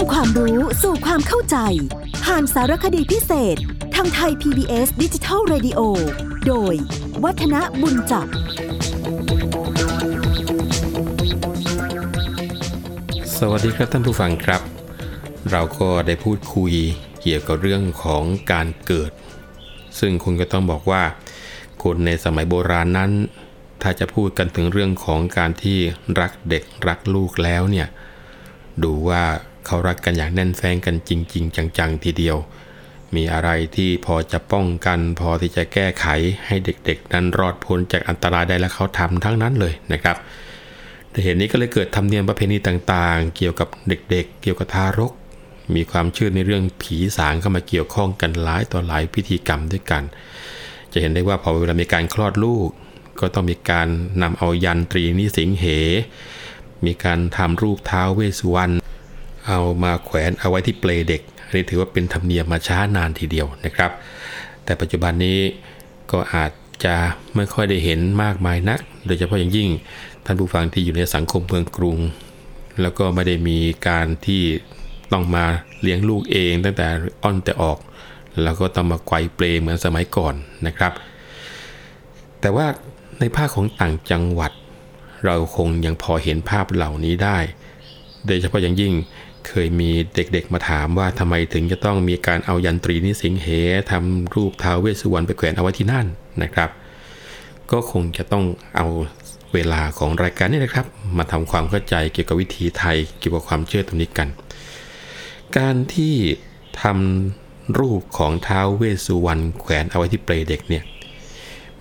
ำความรู้สู่ความเข้าใจ ผ่านสารคดีพิเศษ ทางไทย PBS ดิจิทัล Radio โดย วัฒนบุญจับ สวัสดีครับท่านผู้ฟังครับ เราก็ได้พูดคุยเกี่ยวกับเรื่องของการเกิด ซึ่งคุณก็ต้องบอกว่า คนในสมัยโบราณนั้น ถ้าจะพูดกันถึงเรื่องของการที่รักเด็กรักลูกแล้วเนี่ยดูว่า เขารักกันอย่างแน่นแฟงกันจริง ๆ จังๆทีเดียว มีอะไรที่พอจะป้องกัน พอที่จะแก้ไขให้เด็กๆ นั้นรอดพ้นจากอันตรายได้แล้วเขาทำทั้งนั้นเลยนะครับแต่เหตุนี้ก็เลยเกิดธรรมเนียมประเพณีต่างๆ เกี่ยวกับเด็กๆ เกี่ยวกับทารก มีความเชื่อในเรื่องผีสางเข้ามาเกี่ยวข้องกันหลายต่อหลายพิธีกรรมด้วยกัน จะเห็นได้ว่าพอเวลามีการคลอดลูก ก็ต้องมีการนำเอายันตรีนิสิงเห มีการทำรูปเท้าเวสสุวรรณ เอามาแขวนเอาไว้ที่เปลเด็กอันนี้ถือว่าเป็นธรรมเนียมมาช้านานทีเดียวนะครับ แต่ปัจจุบันนี้ก็อาจจะไม่ค่อยได้เห็นมากมายนัก โดยเฉพาะอย่างยิ่งท่านผู้ฟังที่อยู่ในสังคมเมืองกรุง แล้วก็ไม่ได้มีการที่ต้องมาเลี้ยงลูกเองตั้งแต่อ้อนแต่ออก แล้วก็ต้องมาไกวเปลเหมือนสมัยก่อนนะครับ แต่ว่าในภาคของต่างจังหวัด เราคงยังพอเห็นภาพเหล่านี้ได้ โดยเฉพาะอย่างยิ่ง เคยมีเด็กๆมาถามว่าทำไมถึงจะต้องมีการเอายันตรีนิสิงเหทำรูปท้าวเวสสุวรรณไปแขวนเอาไว้ที่นั่นนะครับ ก็คงจะต้องเอาเวลาของรายการนี้นะครับ มาทำความเข้าใจเกี่ยวกับวิถีไทยเกี่ยวกับความเชื่อตรงนี้กัน การที่ทำรูปของท้าวเวสสุวรรณแขวนเอาไว้ที่เปลเด็กเนี่ย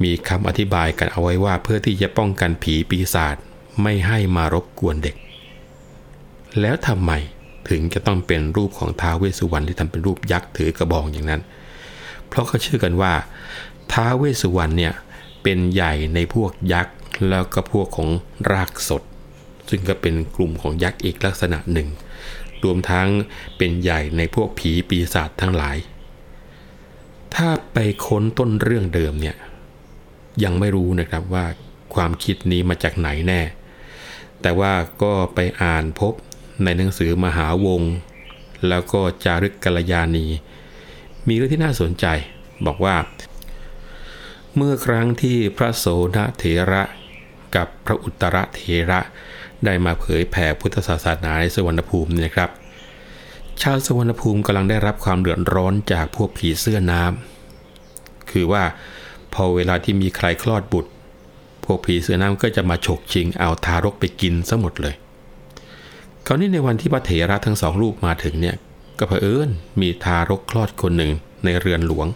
มีคำอธิบายกันเอาไว้ว่าเพื่อที่จะป้องกันผีปีศาจไม่ให้มารบกวนเด็ก แล้วทำไม ถึงจะต้องเป็นรูปของท้าวเวสุวรรณที่ทำเป็นรูปยักษ์ถือกระบองอย่างนั้น เพราะเขาเชื่อกันว่าท้าวเวสุวรรณเนี่ยเป็นใหญ่ในพวกยักษ์แล้วก็พวกของรากสด ซึ่งก็เป็นกลุ่มของยักษ์อีกลักษณะหนึ่ง รวมทั้งเป็นใหญ่ในพวกผีปีศาจทั้งหลาย ถ้าไปค้นต้นเรื่องเดิมเนี่ยยังไม่รู้นะครับว่าความคิดนี้มาจากไหนแน่ แต่ว่าก็ไปอ่านพบ ในหนังสือมหาวง แล้วก็จารึกกัลยาณี มีเรื่องที่น่าสนใจบอกว่า เมื่อครั้งที่พระโสนเถระกับพระอุตรเถระได้มาเผยแผ่พุทธศาสนาในสวรรณภูมิเนี่ยครับ ชาวสวรรณภูมิกำลังได้รับความเดือดร้อนจากพวกผีเสื้อน้ำคือว่าพอเวลาที่มีใครคลอดบุตร พวกผีเสื้อน้ำก็จะมาฉกชิงเอาทารกไปกินซะหมดเลย คราวนี้ในวันที่พระเถระทั้งสองลูกมาถึงเนี่ยก็เผอิญมีทารกคลอดคนหนึ่งในเรือนหลวง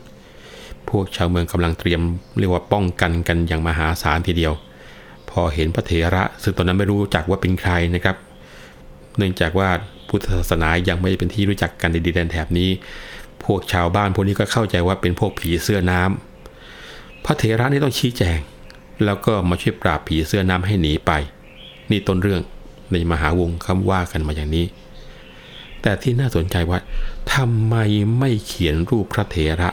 พวกชาวเมืองกำลังเตรียมเรียกว่าป้องกันกันอย่างมหาศาลทีเดียว พอเห็นพระเถระซึ่งตอนนั้นไม่รู้จักว่าเป็นใครนะครับ เนื่องจากว่าพุทธศาสนายังไม่เป็นที่รู้จักกันในดินแดนแถบนี้ พวกชาวบ้านพวกนี้ก็เข้าใจว่าเป็นพวกผีเสื้อน้ำพระเถระนี่ต้องชี้แจง แล้วก็มาช่วยปราบผีเสื้อน้ำให้หนีไป นี่ต้นเรื่อง ในมหาวงคำว่ากันมาอย่างนี้ แต่ที่น่าสนใจว่าทำไมไม่เขียนรูปพระเถระ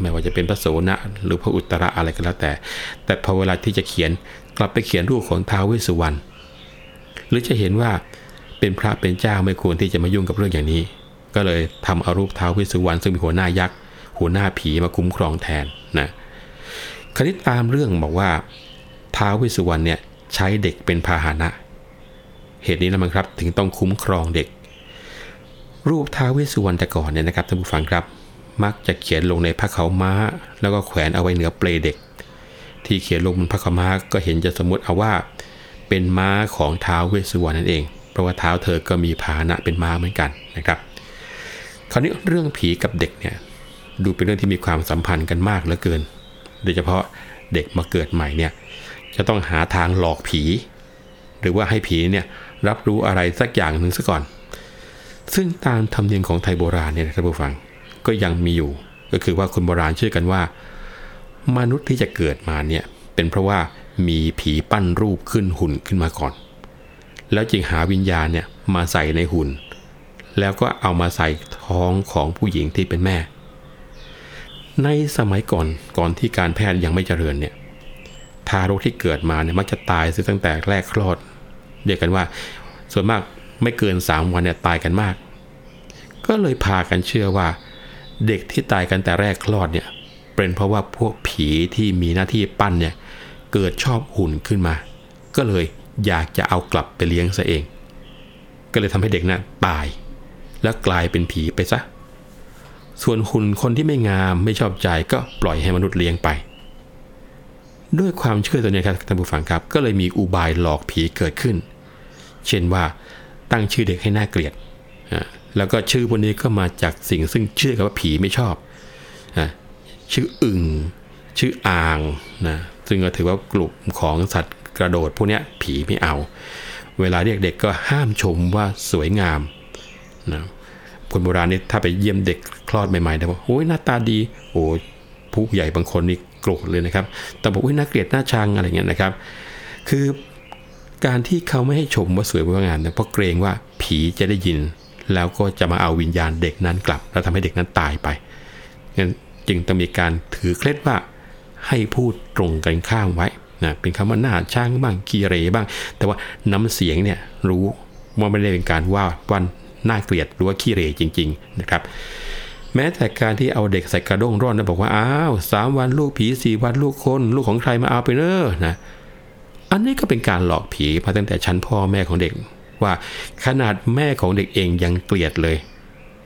ไม่ว่าจะเป็นพระโสนะหรือพระอุตระอะไรก็แล้วแต่ แต่พอเวลาที่จะเขียนกลับไปเขียนรูปของท้าวเวสสุวรรณหรือจะเห็นว่าเป็นพระเป็นเจ้าไม่ควรที่จะมายุ่งกับเรื่องอย่างนี้ ก็เลยทำเอารูปท้าวเวสสุวรรณซึ่งมีหัวหน้ายักษ์หัวหน้าผีมาคุ้มครองแทนนะคณิตตามเรื่องบอกว่าท้าวเวสสุวรรณเนี่ยใช้เด็กเป็นพาหนะ เหตุนี้นะมั้งครับ ถึงต้องคุ้มครองเด็ก รูปท้าวเวสสุวรรณแต่ก่อนเนี่ยนะครับท่านผู้ฟังครับ มักจะเขียนลงในผ้าขาม้า แล้วก็แขวนเอาไว้เหนือเปลเด็ก ที่เขียนลงบนผ้าขาม้าก็เห็นจะสมมติเอาว่า เป็นม้าของท้าวเวสสุวรรณนั่นเอง เพราะว่าเท้าเธอก็มีพาหนะเป็นม้าเหมือนกันนะครับ คราวนี้เรื่องผีกับเด็กเนี่ยดูเป็นเรื่องที่มีความสัมพันธ์กันมากเหลือเกิน โดยเฉพาะเด็กมาเกิดใหม่เนี่ยจะต้องหาทางหลอกผี หรือว่าให้ผีเนี่ย รับรู้อะไรสักอย่างหนึ่งซะก่อน ซึ่งตามธรรมเนียมของไทยโบราณเนี่ยท่านผู้ฟังก็ยังมีอยู่ ก็คือว่าคนโบราณเชื่อกันว่า มนุษย์ที่จะเกิดมาเนี่ยเป็นเพราะว่ามีผีปั้นรูปขึ้นหุ่นขึ้นมาก่อน แล้วจึงหาวิญญาณเนี่ยมาใส่ในหุ่น แล้วก็เอามาใส่ท้องของผู้หญิงที่เป็นแม่ ในสมัยก่อนก่อนที่การแพทย์ยังไม่เจริญเนี่ยทารกที่เกิดมาเนี่ยมักจะตายตั้งแต่แรกคลอด เรียกกันว่า ส่วนมากไม่เกิน 3 วันเนี่ยตายกันมาก ก็เลยพากันเชื่อว่า เด็กที่ตายกันแต่แรกคลอดเนี่ยเป็นเพราะว่าพวกผีที่มีหน้าที่ปั้นเนี่ยเกิดชอบหุ่นขึ้นมา ก็เลยอยากจะเอากลับไปเลี้ยงซะเอง ก็เลยทำให้เด็กนะ่ะตาย แล้วกลายเป็นผีไปซะส่วนหุ่นคนที่ไม่งามไม่ชอบใจก็ปล่อยให้มนุษย์เลี้ยงไป ด้วยความเชื่อตัวนี้ครับท่านผู้ฟังครับ ก็เลยมีอุบายหลอกผีเกิดขึ้น เช่นว่าตั้งชื่อเด็กให้น่าเกลียด แล้วก็ชื่อพวกนี้ก็มาจากสิ่งซึ่งเชื่อกันว่าผีไม่ชอบ ชื่ออึ่ง ชื่ออ่างนะ ซึ่งก็ถือว่ากลุ่มของสัตว์กระโดดพวกนี้ผีไม่เอา เวลาเรียกเด็กก็ห้ามชมว่าสวยงามนะคนโบราณนี่ถ้าไปเยี่ยมเด็กคลอดใหม่ๆแต่ว่าโอ้ยหน้าตาดี โอ้ผู้ใหญ่บางคนนี่ โกรธเลยนะครับ แต่บอกว่าน่าเกลียดน่าชังอะไรเงี้ยนะครับ คือการที่เขาไม่ให้ชมว่าสวยว่างามเนี่ยเพราะเกรงว่าผีจะได้ยิน แล้วก็จะมาเอาวิญญาณเด็กนั้นกลับ แล้วทำให้เด็กนั้นตายไปงั้นจึงต้องมีการถือเคล็ดว่าให้พูดตรงกันข้ามไว้นะเป็นคำว่าหน้าช่างบ้างกีเรบ้าง แต่ว่าน้ำเสียงเนี่ยรู้ว่าไม่ได้เป็นการว่าวันน่าเกลียดหรือว่าขี้เรจริง ๆ นะครับ แม้แต่การที่เอาเด็กใส่กระด้งร่อนแล้วบอกว่าอ้าวสามวันลูกผีสี่วันลูกคนลูกของใครมาเอาไปเนอะนะอันนี้ก็เป็นการหลอกผีมาตั้งแต่ชั้นพ่อแม่ของเด็ก ว่าขนาดแม่ของเด็กเองยังเกลียดเลย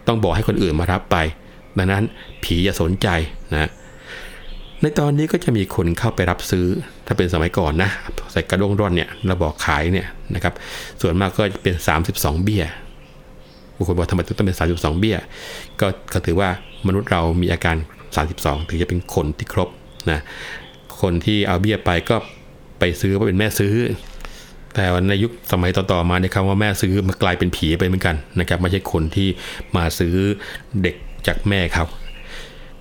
ต้องบอกให้คนอื่นมารับไป ดังนั้นผีอย่าสนใจนะในตอนนี้ก็จะมีคนเข้าไปรับซื้อถ้าเป็นสมัยก่อนนะใส่กระด้งร่อนเนี่ยเราบอกขายเนี่ยนะครับส่วนมากก็เป็น 32 เบี้ย บางคนบอกทำไมต้องเป็น 32 เบี้ย ก็ก็ถือว่ามนุษย์เรามีอาการ 32 ถึงจะเป็นคนที่ครบนะ คนที่เอาเบี้ยไปก็ไปซื้อว่าเป็นแม่ซื้อ แต่ในยุคสมัยต่อๆมาในคำว่าแม่ซื้อมากลายเป็นผีไปเหมือนกันนะครับ ไม่ใช่คนที่มาซื้อเด็กจากแม่เขา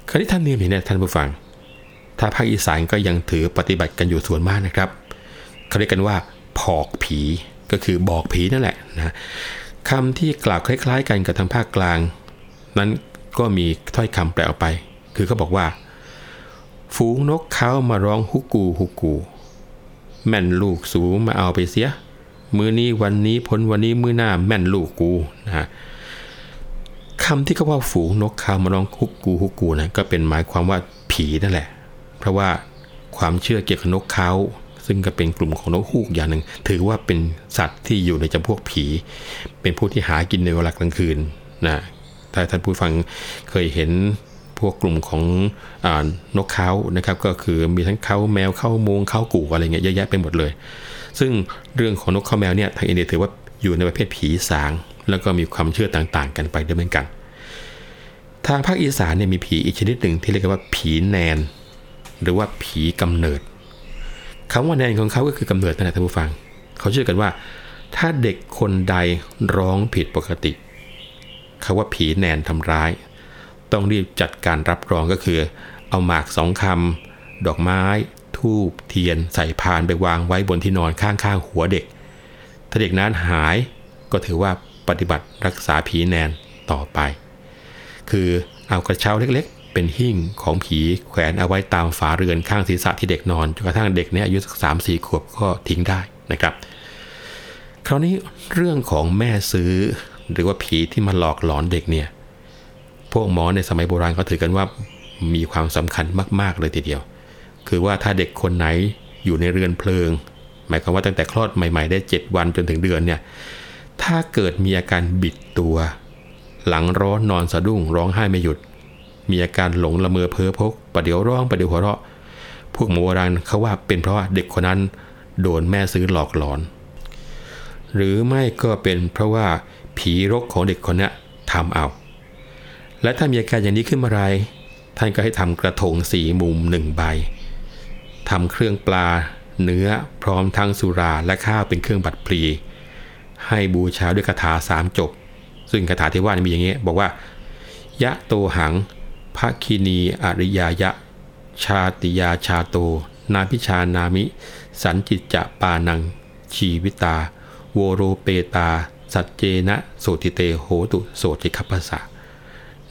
คราวนี้ท่านนี้เนี่ยท่านผู้ฟัง ถ้าภาคอีสานก็ยังถือปฏิบัติกันอยู่ส่วนมากนะครับเขาเรียกกันว่าผอกผีก็คือบอกผีนั่นแหละนะ คำที่กล่าวคล้ายๆ กันกับทางภาคกลาง นั้นก็มีถ้อยคำแปลออกไป คือเขาบอกว่า ฝูงนกเขามาร้องฮุกกูฮุกกู แม่นลูกสูมาเอาไปเสีย มือนี้วันนี้พ้นวันนี้มือหน้าแม่นลูกกูนะคำที่เขาว่าฝูงนกเขามาร้องฮุกกูฮุกกูนะก็เป็นหมายความว่าผีนั่นแหละ เพราะว่าความเชื่อเกี่ยวกับนกเขา ซึ่งก็เป็นกลุ่มของนกฮูกอย่างหนึ่ง ถือว่าเป็นสัตว์ที่อยู่ในจำพวกผี เป็นผู้ที่หากินในเวลากลางคืนนะถ้าท่านผู้ฟังเคยเห็นพวกกลุ่มของอนกเขานะครับ ก็คือมีทั้งเขาแมวเข้ามงเข้ากู่อะไรเงี้ยเยอะแยะไปหมดเลย ซึ่งเรื่องของนกเขาแมวเนี่ยทางอินเดียถือว่าอยู่ในประเภทผีสาง แล้วก็มีความเชื่อต่างๆ กันไปด้วยเหมือนกัน ทางภาคอีสานเนี่ยมีผีอีกชนิดหนึ่งที่เรียกว่าผีแนน หรือว่าผีกำเนิด คำว่าแนนของเขาก็คือกำเนิดนั่นแหละท่านผู้ฟัง เขาเชื่อกันว่า ถ้าเด็กคนใดร้องผิดปกติเขาว่าผีแนนทำร้าย ต้องรีบจัดการรับรองก็คือ เอาหมากสองคำดอกไม้ทูบเทียนใส่พานไปวางไว้บนที่นอนข้างๆหัวเด็ก ถ้าเด็กนั้นหายก็ถือว่าปฏิบัติรักษาผีแนนต่อไป คือเอากระเช้าเล็ก เป็นหิ้งของผีแขวนเอาไว้ตามฝาเรือนข้างศีรษะที่เด็กนอนจนกระทั่งเด็กเนี่ยอายุสักสามสี่ขวบก็ทิ้งได้นะครับ คราวนี้เรื่องของแม่ซื้อ หรือว่าผีที่มาหลอกหลอนเด็กเนี่ยพวกหมอในสมัยโบราณเขาถือกันว่ามีความสำคัญมากๆเลยทีเดียว คือว่าถ้าเด็กคนไหนอยู่ในเรือนเพลิง หมายความว่าตั้งแต่คลอดใหม่ๆได้ 7 วันจนถึงเดือนเนี่ยถ้าเกิดมีอาการบิดตัว หลังร้อนนอนสะดุ้งร้องไห้ไม่หยุด มีอาการหลงละเมอเพ้อพกประเดี๋ยวร้องประเดี๋ยวหัวเราะ พวกโบราณเขาว่าเป็นเพราะว่าเด็กคนนั้นโดนแม่ซื้อหลอกหลอน หรือไม่ก็เป็นเพราะว่าผีรกของเด็กคนนี้ทำเอา และถ้ามีอาการอย่างนี้ขึ้นมาไรท่านก็ให้ทำกระทงสีมุมหนึ่งใบทำเครื่องปลา เนื้อพร้อมทั้งสุราและข้าวเป็นเครื่องบัตรพลี ให้บูชาด้วยคาถาสามจบ ซึ่งคาถาที่ว่ามีอย่างนี้ บอกว่ายะโตหัง ภคินีอริยายะ ชาติยาชาโต นาพิชานามิ สันจิตจะปานัง ชีวิตา โวโรเปตา สัจเจนะโสติเตโหตุโสติคัพภาษา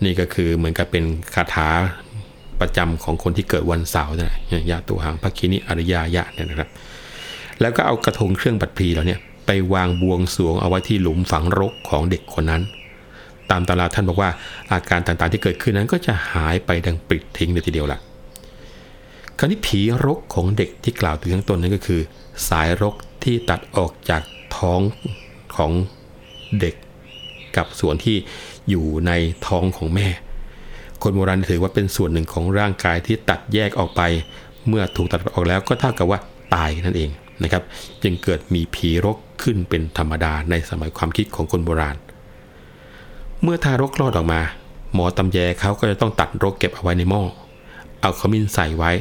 นี่ก็คือเหมือนกับเป็นคาถาประจำของคนที่เกิดวันเสาร์นะยาตัวหางภคินีอริยายะเนี่ยนะครับ แล้วก็เอากระทงเครื่องบัตรพลีเราเนี่ยไปวางบวงสวงเอาไว้ที่หลุมฝังรกของเด็กคนนั้น ตามตำราท่านบอกว่าอาการต่างๆที่เกิดขึ้นนั้นก็จะหายไปดังปลิดทิ้งเลยทีเดียวละคราวนี้ผีรกของเด็กที่กล่าวถึงข้างต้นนั้นก็คือ สายรกที่ตัดออกจากท้องของเด็ก กับส่วนที่อยู่ในท้องของแม่ คนโบราณถือว่าเป็นส่วนหนึ่งของร่างกายที่ตัดแยกออกไป เมื่อถูกตัดออกแล้วก็เท่ากับว่าตายนั่นเองนะครับ จึงเกิดมีผีรกขึ้นเป็นธรรมดาในสมัยความคิดของคนโบราณ เมื่อทารกคลอดออกมา หมอตำแยเขาก็จะต้องตัดรกเก็บเอาไว้ในหม้อ เอาขมิ้นใส่ไว้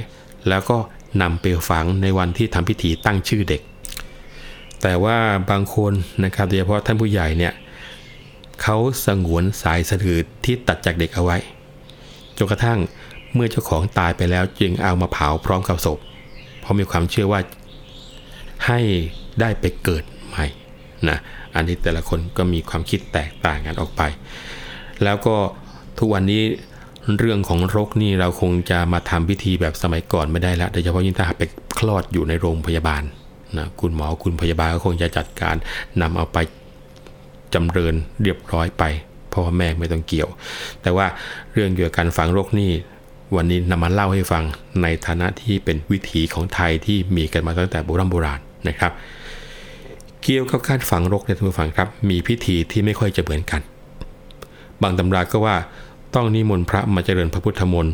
แล้วก็นำไปฝังในวันที่ทำพิธีตั้งชื่อเด็ก แต่ว่าบางคนนะครับโดยเฉพาะท่านผู้ใหญ่เนี่ยเขาสงวนสายสะดือที่ตัดจากเด็กเอาไว้จนกระทั่งเมื่อเจ้าของตายไปแล้วจึงเอามาเผาพร้อมกับศพ เพราะมีความเชื่อว่าให้ได้ไปเกิดใหม่ นะอันนี้แต่ละคนก็มีความคิดแตกต่างกันออกไป แล้วก็ทุกวันนี้เรื่องของรกนี่เราคงจะมาทำพิธีแบบสมัยก่อนไม่ได้แล้วโดยเฉพาะยิ่งถ้าไปคลอดอยู่ในโรงพยาบาลนะคุณหมอคุณพยาบาลก็คงจะจัดการนำเอาไปจำเริญเรียบร้อยไปพ่อแม่ไม่ต้องเกี่ยว แต่ว่าเรื่องเกี่ยวกับการฝังรกนี่วันนี้นำมาเล่าให้ฟังในฐานะที่เป็นวิถีของไทยที่มีกันมาตั้งแต่โบราณโบราณนะครับ กี่ยวกับการฝังรกในทุกฝังครับ มีพิธีที่ไม่ค่อยจะเหมือนกัน บางตำราก็ว่าต้องนิมนต์พระมาเจริญพระพุทธมนต์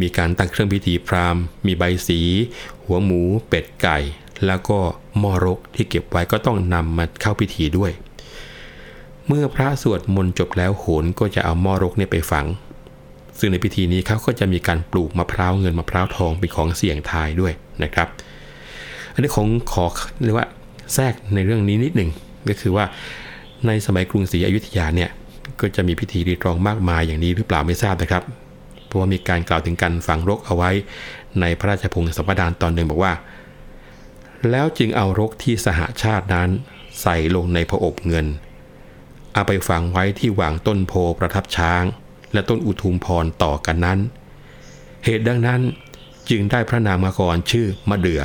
มีการตั้งเครื่องพิธีพราหมณ์ มีใบสี หัวหมู เป็ดไก่ แล้วก็มอรกที่เก็บไว้ก็ต้องนำมาเข้าพิธีด้วย เมื่อพระสวดมนต์จบแล้วโหนก็จะเอามอรกเนี่ยไปฝัง ซึ่งในพิธีนี้เขาก็จะมีการปลูกมะพร้าวเงินมะพร้าวทองเป็นของเสี่ยงทายด้วยนะครับ อันนี้ของขอเรียกว่า แทรกในเรื่องนี้นิดหนึ่งก็คือว่าในสมัยกรุงศรีอยุธยาเนี่ยก็จะมีพิธีรีตรองมากมายอย่างนี้หรือเปล่าไม่ทราบนะครับ เพราะว่ามีการกล่าวถึงการฝังรกเอาไว้ ในพระราชพงศาวดารตอนหนึ่งบอกว่า แล้วจึงเอารกที่สหาชาตินั้นใส่ลงในผอบเงิน เอาไปฝังไว้ที่วางต้นโพประทับช้าง และต้นอุทุมพรต่อกันนั้น เหตุดังนั้นจึงได้พระนามก่อนชื่อมะเดือ่อ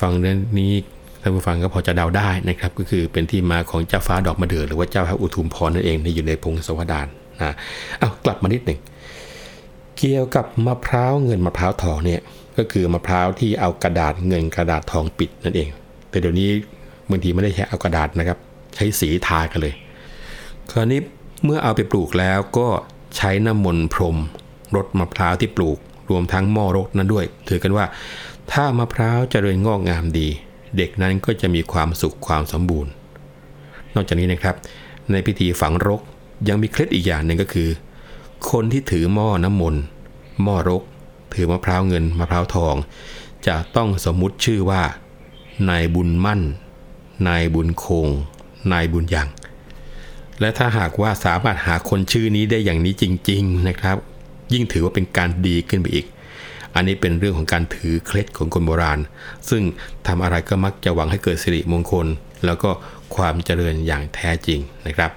ฟังเรื่องนี้ ท่านผู้ฟังก็พอจะเดาได้นะครับ ก็คือเป็นที่มาของเจ้าฟ้าดอกมะเดื่อหรือว่าเจ้าพระอุทุมพรนั่นเองที่อยู่ในพงศาวดารนะเอากลับมานิดหนึ่งเกี่ยวกับมะพร้าวเงินมะพร้าวทองเนี่ยก็คือมะพร้าวที่เอากระดาษเงินกระดาษทองปิดนั่นเอง แต่เดี๋ยวนี้บางทีไม่ได้ใช้เอากระดาษนะครับ ใช้สีทากันเลย คราวนี้เมื่อเอาไปปลูกแล้วก็ใช้น้ำมนต์พรมรดมะพร้าวที่ปลูก รวมทั้งหม้อรกนั้นด้วย ถือกันว่า ถ้ามะพร้าวเจริญงอกงามดี เด็กนั้นก็จะมีความสุขความสมบูรณ์ นอกจากนี้นะครับ ในพิธีฝังรกยังมีเคล็ดอีกอย่างหนึ่งก็คือ คนที่ถือหม้อน้ำมนต์หม้อรก ถือมะพร้าวเงินมะพร้าวทอง จะต้องสมมุติชื่อว่านายบุญมั่น นายบุญคง นายบุญยัง และถ้าหากว่าสามารถหาคนชื่อนี้ได้อย่างนี้จริง ๆ นะครับ ยิ่งถือว่าเป็นการดีขึ้นไปอีก อันนี้เป็นเรื่องของการถือเคล็ดของคนโบราณ ซึ่งทำอะไรก็มักจะหวังให้เกิดสิริมงคล แล้วก็ความเจริญอย่างแท้จริงนะครับ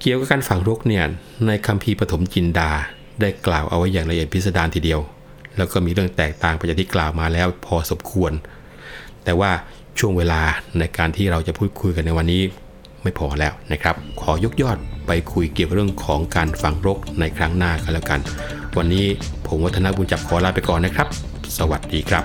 เกี่ยวกับการฝังรกเนี่ยในคัมภีร์ปฐมจินดาได้กล่าวเอาไว้อย่างละเอียดพิสดารทีเดียว แล้วก็มีเรื่องแตกต่างไปจากที่กล่าวมาแล้วพอสมควร แต่ว่าช่วงเวลาในการที่เราจะพูดคุยกันในวันนี้ไม่พอแล้วนะครับ ขอยกยอด ไปคุยเกี่ยวกับเรื่องของการฝังรกในครั้งหน้ากันแล้วกัน วันนี้ผมวัฒนบุญจับขอลาไปก่อนนะครับ สวัสดีครับ